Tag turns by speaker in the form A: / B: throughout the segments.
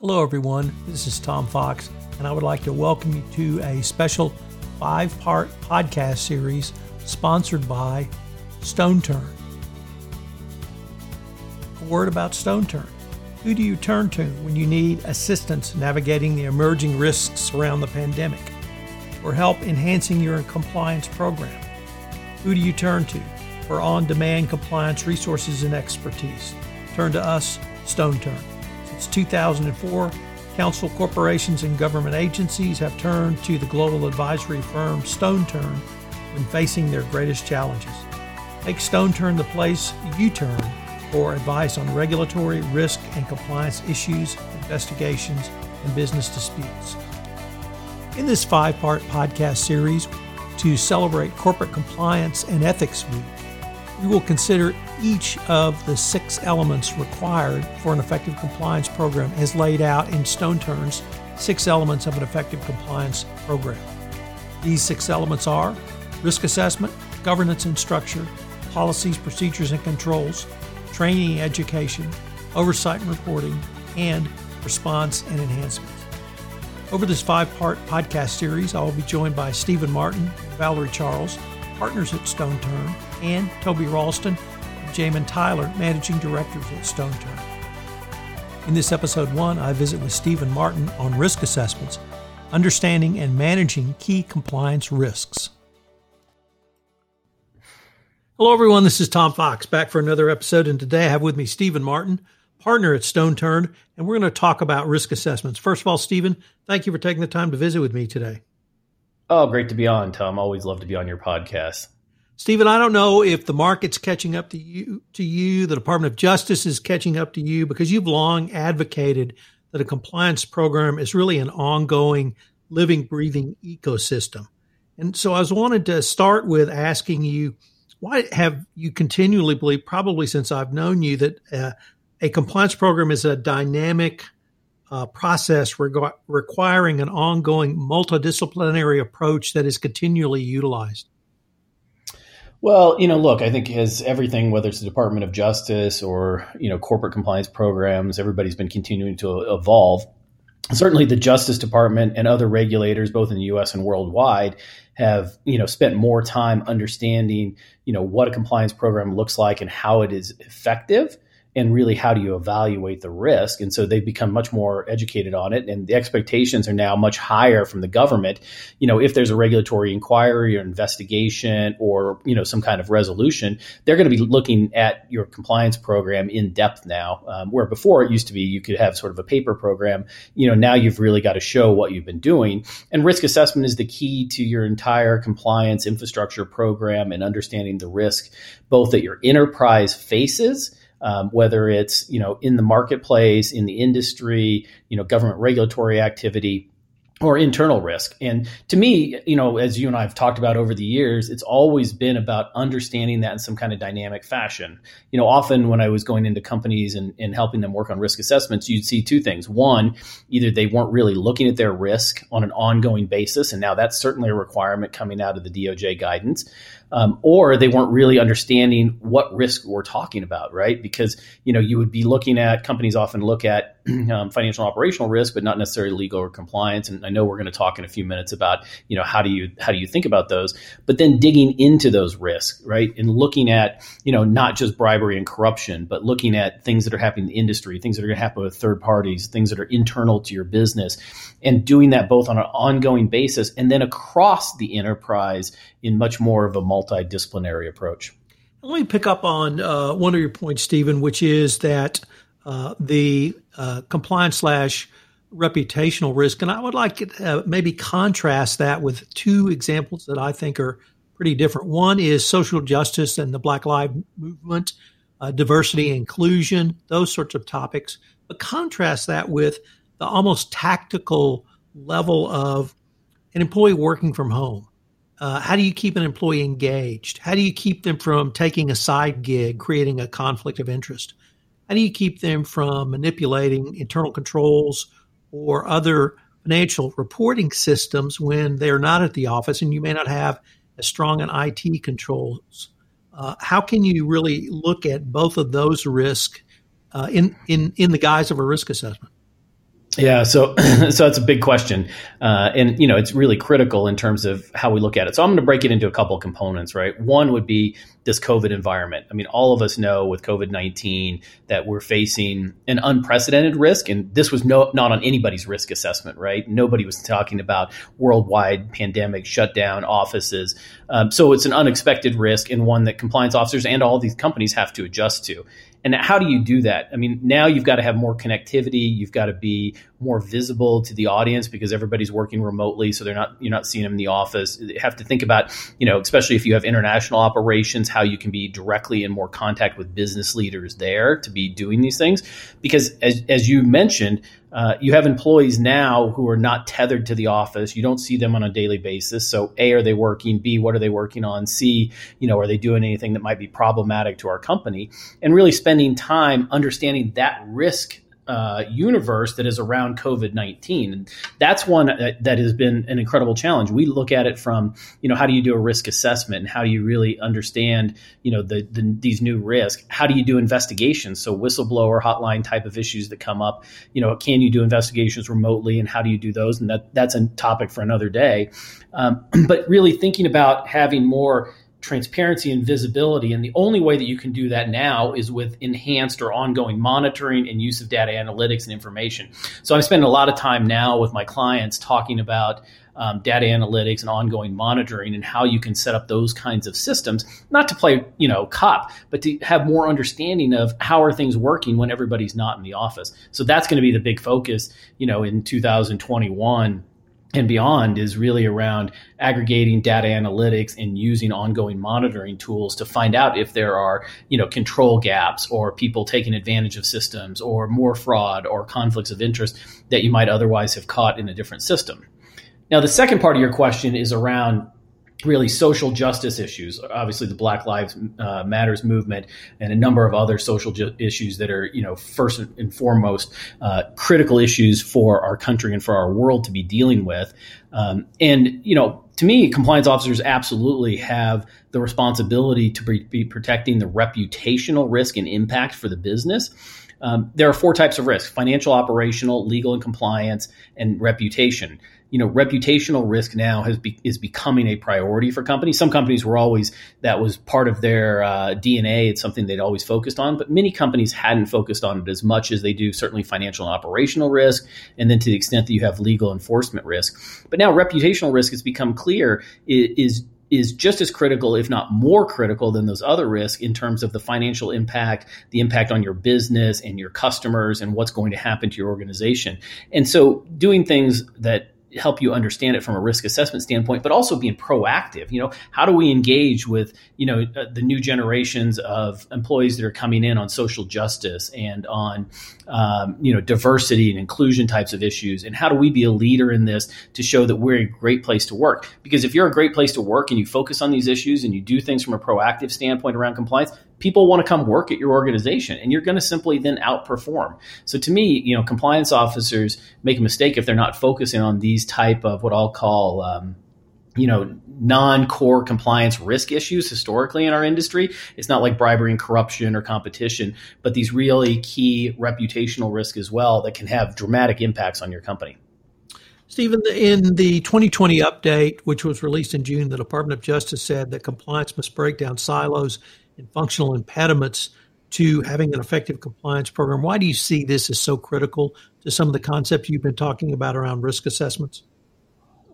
A: Hello, everyone. This is Tom Fox, and I would like to welcome you to a special five part podcast series sponsored by StoneTurn. A word about StoneTurn. Who do you turn to when you need assistance navigating the emerging risks around the pandemic or help enhancing your compliance program? Who do you turn to for on demand compliance resources and expertise? Turn to us, StoneTurn. Since 2004, counsel corporations and government agencies have turned to the global advisory firm StoneTurn when facing their greatest challenges. Make StoneTurn the place you turn for advice on regulatory, risk, and compliance issues, investigations, and business disputes. In this five part podcast series, to celebrate Corporate Compliance and Ethics Week, we will consider each of the six elements required for an effective compliance program as laid out in StoneTurn's Six Elements of an Effective Compliance Program. These six elements are risk assessment, governance and structure, policies, procedures, and controls, training and education, oversight and reporting, and response and enhancements. Over this five part podcast series, I will be joined by Stephen Martin Valerie Charles, partners at StoneTurn, and Toby Ralston Jamin Tyler, managing directors at StoneTurn. In this episode one, I visit with Stephen Martin on risk assessments, understanding and managing key compliance risks. Hello, everyone. This is Tom Fox back for another episode. And today I have with me Stephen Martin, partner at StoneTurn, and we're going to talk about risk assessments. First of all, Stephen, thank you for taking the time to visit with me today.
B: Oh, great to be on, Tom. Always love to be on your podcast.
A: Stephen, I don't know if the market's catching up to you, to you, the Department of Justice is catching up to you because you've long advocated that a compliance program is really an ongoing, living, breathing ecosystem. And so I was wanted to start with asking you, why have you continually believed, probably since I've known you, that uh, a compliance program is a dynamic uh, process requiring an ongoing multidisciplinary approach that is continually utilized?
B: Well, you know, look, I think as everything, whether it's the Department of Justice or you know corporate compliance programs, everybody's been continuing to evolve. Certainly, the Justice Department and other regulators, both in the U.S. and worldwide, have you know spent more time understanding you know what a compliance program looks like and how it is effective and really how do you evaluate the risk? And so they've become much more educated on it and the expectations are now much higher from the government. You know if there's a regulatory inquiry or investigation or you know some kind of resolution they're going to be looking at your compliance program in depth now um, where before it used to be you could have sort of a paper program. You know now you've really got to show what you've been doing. And risk assessment is the key to your entire compliance infrastructure program and understanding the risk both that your enterprise faces um, whether it's you know in the marketplace, in the industry, you know government regulatory activity or internal risk. And to me, you know, as you and I have talked about over the years, it's always been about understanding that in some kind of dynamic fashion. You know, often when I was going into companies and, and helping them work on risk assessments, you'd see two things. One, either they weren't really looking at their risk on an ongoing basis, and now that's certainly a requirement coming out of the DOJ guidance um, or they weren't really understanding what risk we're talking about, right? Because you know you would be looking at companies often look at um, financial operational risk, but not necessarily legal or compliance. And I know we're going to talk in a few minutes about you know how do you how do you think about those, but then digging into those risks, right, and looking at you know not just bribery and corruption, but looking at things that are happening in the industry, things that are going to happen with third parties, things that are internal to your business, and doing that both on an ongoing basis and then across the enterprise in much more of a multidisciplinary approach.
A: Let me pick up on uh, one of your points, Stephen, which is that uh, the uh, compliance slash reputational risk, and I would like to uh, maybe contrast that with two examples that I think are pretty different. One is social justice and the Black Lives Movement, uh, diversity, inclusion, those sorts of topics. But contrast that with the almost tactical level of an employee working from home uh, how do you keep an employee engaged? How do you keep them from taking a side gig, creating a conflict of interest? How do you keep them from manipulating internal controls or other financial reporting systems when they're not at the office and you may not have as strong an IT controls? Uh, how can you really look at both of those risks uh, in, in, in the guise of a risk assessment?
B: Yeah, so so that's a big question, uh, and you know it's really critical in terms of how we look at it. So I'm going to break it into a couple of components, right? One would be this COVID environment. I mean, all of us know with COVID 19 that we're facing an unprecedented risk, and this was no, not on anybody's risk assessment, right? Nobody was talking about worldwide pandemic shutdown offices. Um, so it's an unexpected risk and one that compliance officers and all these companies have to adjust to. And how do you do that? I mean, now you've got to have more connectivity. You've got to be more visible to the audience because everybody's working remotely, so they're not you're not seeing them in the office. You have to think about, you know, especially if you have international operations, how you can be directly in more contact with business leaders there to be doing these things. Because as as you mentioned, uh, you have employees now who are not tethered to the office. You don't see them on a daily basis. So, A, are they working? B, what are they working on? C, you know, are they doing anything that might be problematic to our company? And really spending time understanding that risk uh, universe that is around COVID nineteen, and that's one that, that, has been an incredible challenge. We look at it from you know how do you do a risk assessment and how do you really understand you know the, the these new risks? How do you do investigations? So whistleblower hotline type of issues that come up. You know, can you do investigations remotely, and how do you do those? And that that's a topic for another day. Um, but really thinking about having more transparency and visibility. And the only way that you can do that now is with enhanced or ongoing monitoring and use of data analytics and information. So I'm spending a lot of time now with my clients talking about um, data analytics and ongoing monitoring and how you can set up those kinds of systems, not to play, you know, cop, but to have more understanding of how are things working when everybody's not in the office. So that's going to be the big focus, you know, in 2021 and beyond is really around aggregating data analytics and using ongoing monitoring tools to find out if there are you know control gaps or people taking advantage of systems or more fraud or conflicts of interest that you might otherwise have caught in a different system. Now the second part of your question is around really social justice issues. Obviously the black lives uh, matters movement and a number of other social ju- issues that are you know first and foremost uh, critical issues for our country and for our world to be dealing with. Um, and you know to me compliance officers absolutely have the responsibility to be, be protecting the reputational risk and impact for the business. Um, there are four types of risk financial operational legal and compliance and reputation you know, reputational risk now has be, is becoming a priority for companies. Some companies were always that was part of their uh, DNA. It's something they'd always focused on, but many companies hadn't focused on it as much as they do. Certainly, financial and operational risk, and then to the extent that you have legal enforcement risk. But now, reputational risk has become clear is is just as critical, if not more critical, than those other risks in terms of the financial impact, the impact on your business and your customers, and what's going to happen to your organization. And so, doing things that help you understand it from a risk assessment standpoint, but also being proactive. You know, how do we engage with you know uh, the new generations of employees that are coming in on social justice and on um, you know diversity and inclusion types of issues, and how do we be a leader in this to show that we're a great place to work? Because if you're a great place to work and you focus on these issues and you do things from a proactive standpoint around compliance, people want to come work at your organization and you're going to simply then outperform. So to me you know compliance officers make a mistake if they're not focusing on these type of what i'll call um, you know non-core compliance risk issues historically in our industry. It's not like bribery and corruption or competition but these really key reputational risk as well that can have dramatic impacts on your company.
A: Stephen, in the 2020 update, which was released in June, the Department of Justice said that compliance must break down silos and functional impediments to having an effective compliance program. Why do you see this as so critical to some of the concepts you've been talking about around risk assessments?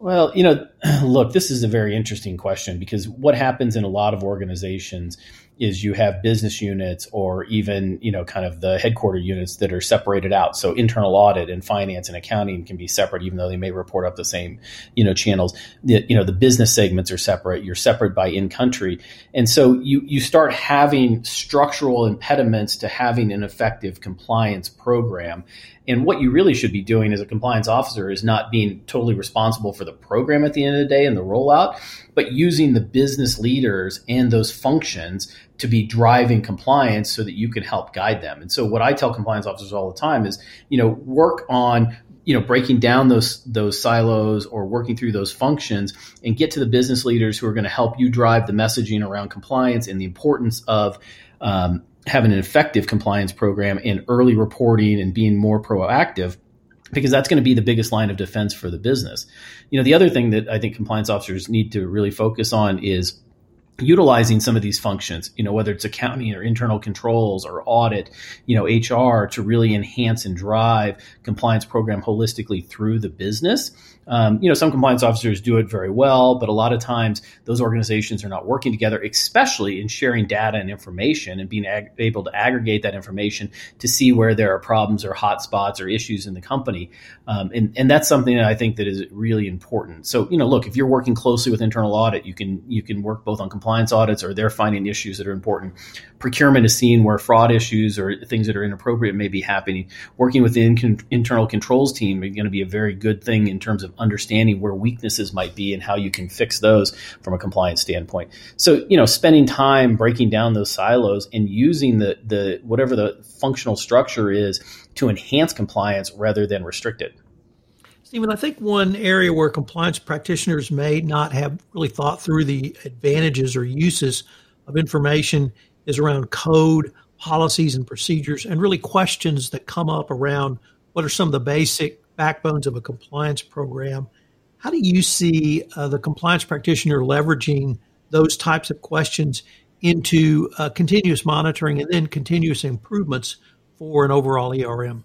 B: Well, you know, look, this is a very interesting question because what happens in a lot of organizations is you have business units or even you know kind of the headquarter units that are separated out. So internal audit and finance and accounting can be separate even though they may report up the same you know channels. The, you know the business segments are separate. You're separate by in country and so you you start having structural impediments to having an effective compliance program. And what you really should be doing as a compliance officer is not being totally responsible for the program at the end of the day and the rollout, but using the business leaders and those functions to be driving compliance so that you can help guide them. And so what I tell compliance officers all the time is, you know, work on you know breaking down those those silos or working through those functions and get to the business leaders who are going to help you drive the messaging around compliance and the importance of um, having an effective compliance program and early reporting and being more proactive because that's going to be the biggest line of defense for the business. You know, the other thing that I think compliance officers need to really focus on is utilizing some of these functions, you know, whether it's accounting or internal controls or audit, you know, HR to really enhance and drive compliance program holistically through the business. Um, you know, some compliance officers do it very well, but a lot of times those organizations are not working together, especially in sharing data and information and being ag- able to aggregate that information to see where there are problems or hotspots or issues in the company. Um, and, and that's something that I think that is really important. So, you know, look, if you're working closely with internal audit, you can you can work both on compliance compliance audits or they're finding issues that are important. Procurement is seeing where fraud issues or things that are inappropriate may be happening. Working with the in- internal controls team is going to be a very good thing in terms of understanding where weaknesses might be and how you can fix those from a compliance standpoint. So, you know, spending time breaking down those silos and using the the whatever the functional structure is to enhance compliance rather than restrict it.
A: Stephen, I think one area where compliance practitioners may not have really thought through the advantages or uses of information is around code, policies, and procedures, and really questions that come up around what are some of the basic backbones of a compliance program. How do you see uh, the compliance practitioner leveraging those types of questions into uh, continuous monitoring and then continuous improvements for an overall ERM?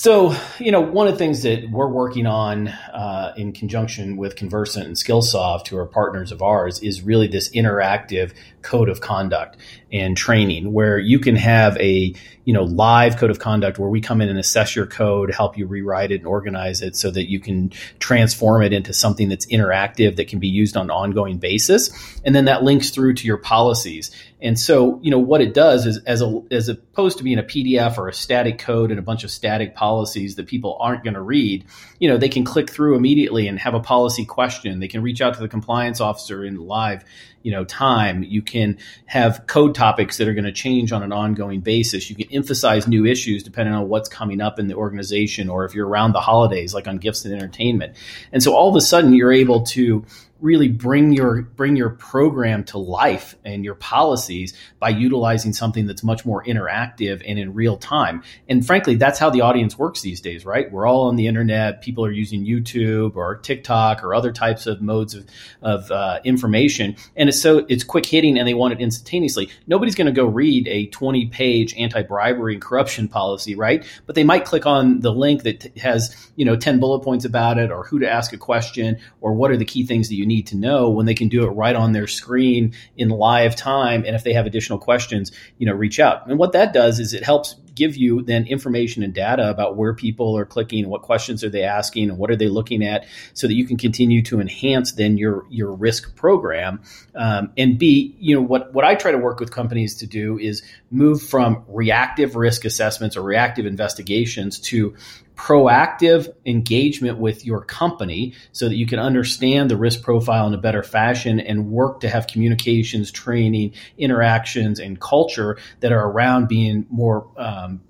B: So, you know, one of the things that we're working on uh, in conjunction with Convercent and Skillsoft, who are partners of ours, is really this interactive code of conduct and training where you can have a you know live code of conduct where we come in and assess your code help you rewrite it and organize it so that you can transform it into something that's interactive that can be used on an ongoing basis. And then that links through to your policies and so you know what it does is as a as opposed to being a pdf or a static code and a bunch of static policies that people aren't going to read you know they can click through immediately and have a policy question. They can reach out to the compliance officer in live you know time. You can have code topics that are going to change on an ongoing basis. You can emphasize new issues depending on what's coming up in the organization or if you're around the holidays like on gifts and entertainment. And so all of a sudden you're able to really bring your bring your program to life and your policies by utilizing something that's much more interactive and in real time. And frankly, that's how the audience works these days, right? We're all on the internet. People are using YouTube or TikTok or other types of modes of, of uh, information, and it's so it's quick hitting and they want it instantaneously. Nobody's going to go read a 20 page anti bribery and corruption policy, right? But they might click on the link that has you know 10 bullet points about it or who to ask a question or what are the key things that you need to know when they can do it right on their screen in live time. And if they have additional questions, you know, reach out. And what that does is it helps give you then information and data about where people are clicking, what questions are they asking, and what are they looking at, so that you can continue to enhance then your your risk program. Um, and B, you know, what what I try to work with companies to do is move from reactive risk assessments or reactive investigations to proactive engagement with your company so that you can understand the risk profile in a better fashion and work to have communications, training, interactions, and culture that are around being more um,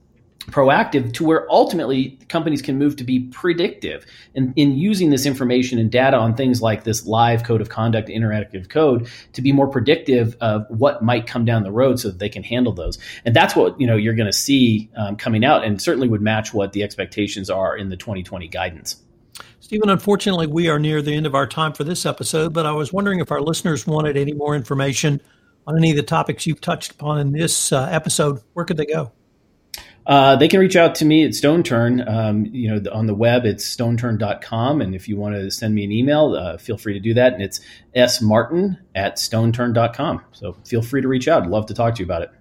B: proactive to where ultimately companies can move to be predictive and in using this information and data on things like this live code of conduct interactive code to be more predictive of what might come down the road so that they can handle those and that's what you know you're going to see um, coming out and certainly would match what the expectations are in the 2020 guidance
A: Stephen, unfortunately, we are near the end of our time for this episode, but I was wondering if our listeners wanted any more information on any of the topics you've touched upon in this uh, episode, where could they go?
B: Uh, they can reach out to me at StoneTurn. Um, you know, on the web, it's stoneturn.com. And if you want to send me an email, uh, feel free to do that. And it's smartin at stoneturn.com. So feel free to reach out. I'd love to talk to you about it.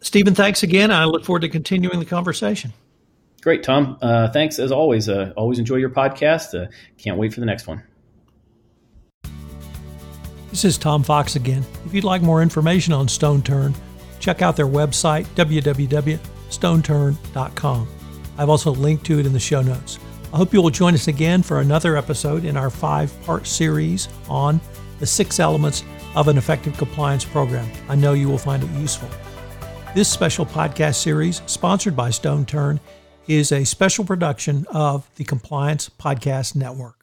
A: Stephen, thanks again. I look forward to continuing the conversation.
B: Great, Tom. Uh, thanks as always. Uh, always enjoy your podcast. Uh, can't wait for the next one.
A: This is Tom Fox again. If you'd like more information on StoneTurn, check out their website, www stoneturn.com. I've also linked to it in the show notes. I hope you will join us again for another episode in our five part series on the six elements of an effective compliance program. I know you will find it useful. This special podcast series, sponsored by StoneTurn, is a special production of the Compliance Podcast Network.